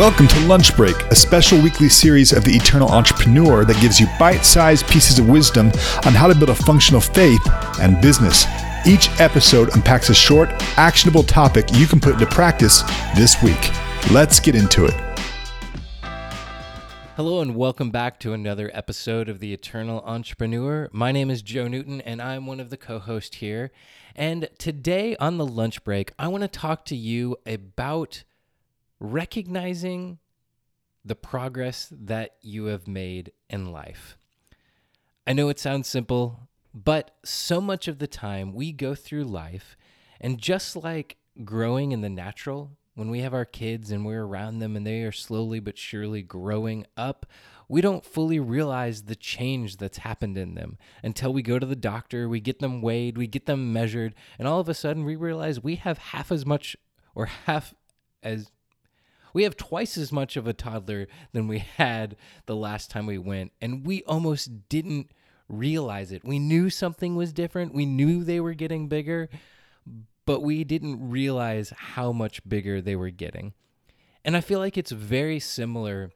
Welcome to Lunch Break, a special weekly series of the Eternal Entrepreneur that gives you bite sized pieces of wisdom on how to build a functional faith and business. Each episode unpacks a short, actionable topic you can put into practice this week. Let's get into it. Hello, and welcome back to another episode of The Eternal Entrepreneur. My name is Joe Newton, and I'm one of the co hosts here. And today on the lunch break, I want to talk to you about recognizing the progress that you have made in life. I know it sounds simple, but so much of the time we go through life, and just like growing in the natural, when we have our kids and we're around them and they are slowly but surely growing up, we don't fully realize the change that's happened in them until we go to the doctor, we get them weighed, we get them measured, and all of a sudden we realize we have half as much or half as we have twice as much of a toddler than we had the last time we went, and we almost didn't realize it. We knew something was different, we knew they were getting bigger, but we didn't realize how much bigger they were getting. And I feel like it's very similar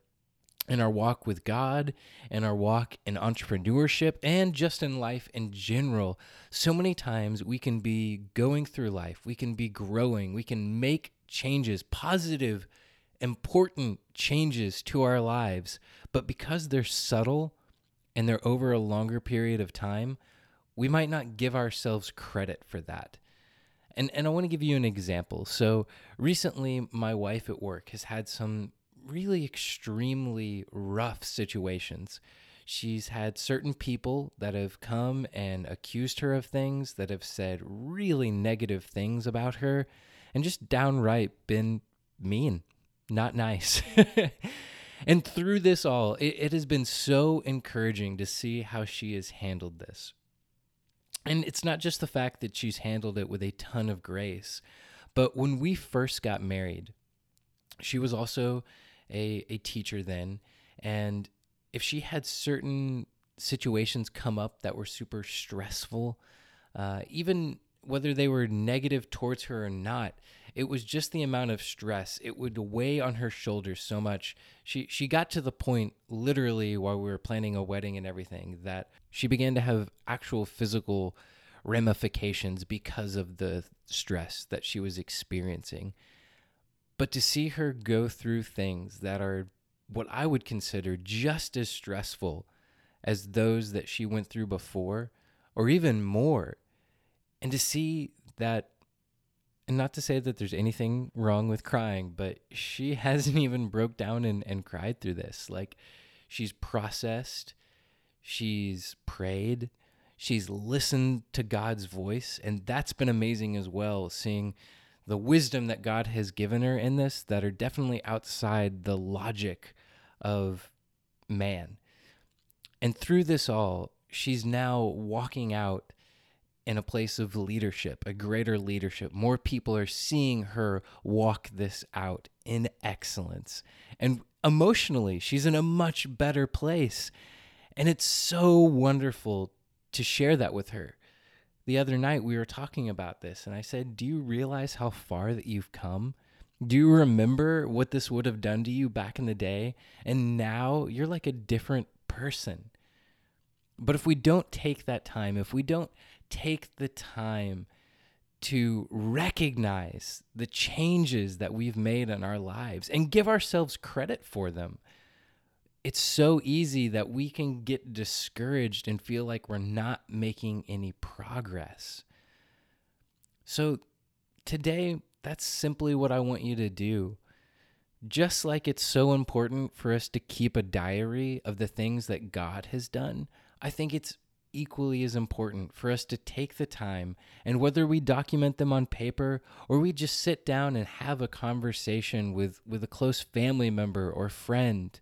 in our walk with God, in our walk in entrepreneurship, and just in life in general. So many times we can be going through life, we can be growing, we can make changes, positive important changes to our lives, but because they're subtle and they're over a longer period of time, we might not give ourselves credit for that. And, and I want to give you an example. So, recently, my wife at work has had some really extremely rough situations. She's had certain people that have come and accused her of things, that have said really negative things about her, and just downright been mean not nice. and through this all, it, it, has been so encouraging to see how she has handled this. And it's not just the fact that she's handled it with a ton of grace, but when we first got married, she was also a, a teacher then. And if she had certain situations come up that were super stressful, uh, even whether they were negative towards her or not, it was just the amount of stress. It would weigh on her shoulders so much. She she got to the point literally while we were planning a wedding and everything that she began to have actual physical ramifications because of the stress that she was experiencing. But to see her go through things that are what I would consider just as stressful as those that she went through before, or even more, and to see that and not to say that there's anything wrong with crying, but she hasn't even broke down and, and cried through this. Like she's processed, she's prayed, she's listened to God's voice, and that's been amazing as well, seeing the wisdom that God has given her in this that are definitely outside the logic of man. And through this all, she's now walking out in a place of leadership, a greater leadership. More people are seeing her walk this out in excellence. And emotionally, she's in a much better place. And it's so wonderful to share that with her. The other night, we were talking about this, and I said, Do you realize how far that you've come? Do you remember what this would have done to you back in the day? And now you're like a different person. But if we don't take that time, if we don't take the time to recognize the changes that we've made in our lives and give ourselves credit for them. It's so easy that we can get discouraged and feel like we're not making any progress. So, today, that's simply what I want you to do. Just like it's so important for us to keep a diary of the things that God has done, I think it's equally as important for us to take the time and whether we document them on paper or we just sit down and have a conversation with, with a close family member or friend,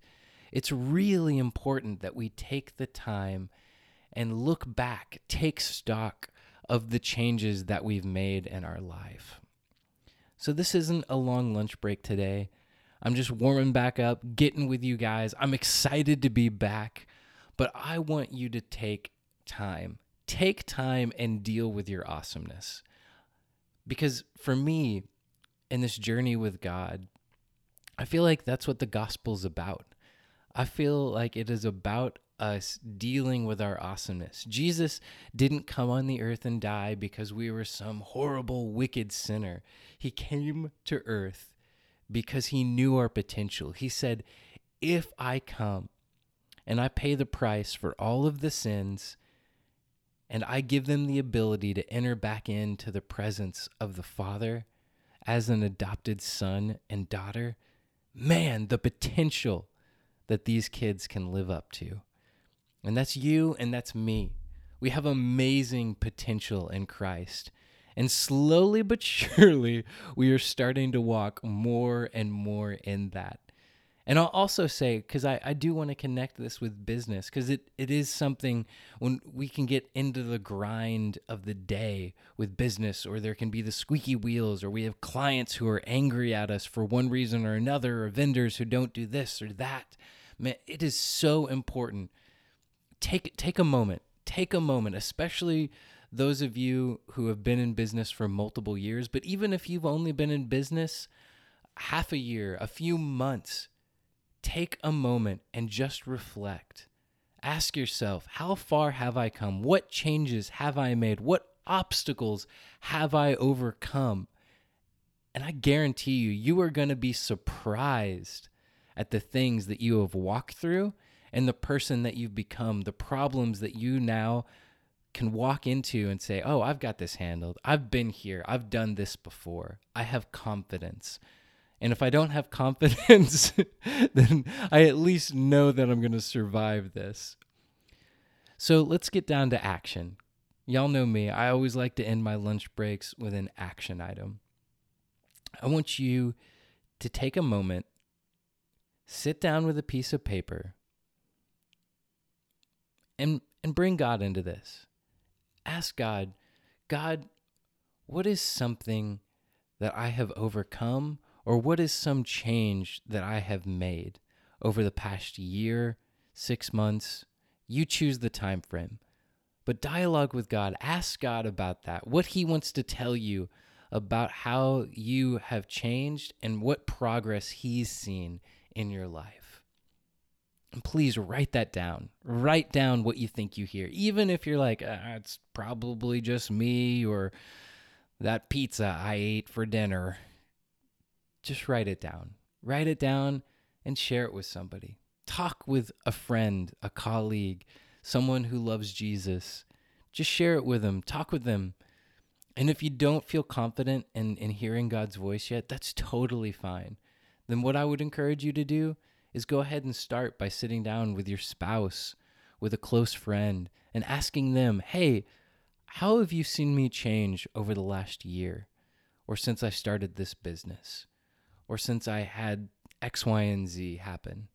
it's really important that we take the time and look back, take stock of the changes that we've made in our life. So, this isn't a long lunch break today. I'm just warming back up, getting with you guys. I'm excited to be back, but I want you to take time. Take time and deal with your awesomeness. Because for me, in this journey with God, I feel like that's what the gospel's about. I feel like it is about us dealing with our awesomeness. Jesus didn't come on the earth and die because we were some horrible, wicked sinner. He came to earth because he knew our potential. He said, If I come and I pay the price for all of the sins, and I give them the ability to enter back into the presence of the Father as an adopted son and daughter, man, the potential that these kids can live up to. And that's you and that's me. We have amazing potential in Christ. And slowly but surely, we are starting to walk more and more in that. And I'll also say, because I, I do want to connect this with business, because it, it is something when we can get into the grind of the day with business, or there can be the squeaky wheels, or we have clients who are angry at us for one reason or another, or vendors who don't do this or that. Man, it is so important. Take take a moment. Take a moment, especially those of you who have been in business for multiple years, but even if you've only been in business half a year, a few months, take a moment and just reflect. Ask yourself, how far have I come? What changes have I made? What obstacles have I overcome? And I guarantee you, you are going to be surprised at the things that you have walked through and the person that you've become, the problems that you now can walk into and say, Oh, I've got this handled. I've been here. I've done this before. I have confidence. And if I don't have confidence, then I at least know that I'm going to survive this. So let's get down to action. Y'all know me. I always like to end my lunch breaks with an action item. I want you to take a moment sit down with a piece of paper and and bring God into this. Ask God, God, what is something that I have overcome or what is some change that I have made over the past year, 6 months? You choose the time frame. But dialogue with God, ask God about that. What he wants to tell you about how you have changed and what progress he's seen in your life. And please write that down. Write down what you think you hear, even if you're like, ah, it's probably just me or that pizza I ate for dinner. Just write it down. Write it down and share it with somebody. Talk with a friend, a colleague, someone who loves Jesus. Just share it with them. Talk with them. And if you don't feel confident in, in hearing God's voice yet, that's totally fine then what I would encourage you to do is go ahead and start by sitting down with your spouse, with a close friend, and asking them, hey, how have you seen me change over the last year? Or since I started this business? Or since I had X, Y, and Z happen?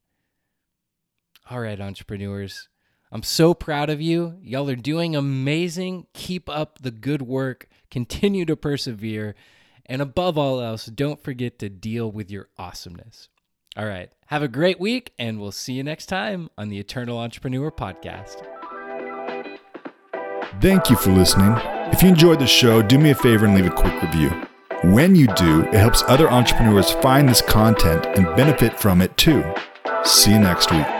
All right, entrepreneurs. I'm so proud of you. Y'all are doing amazing. Keep up the good work. Continue to persevere. And above all else, don't forget to deal with your awesomeness. All right. Have a great week, and we'll see you next time on the Eternal Entrepreneur Podcast. Thank you for listening. If you enjoyed the show, do me a favor and leave a quick review. When you do, it helps other entrepreneurs find this content and benefit from it too. See you next week.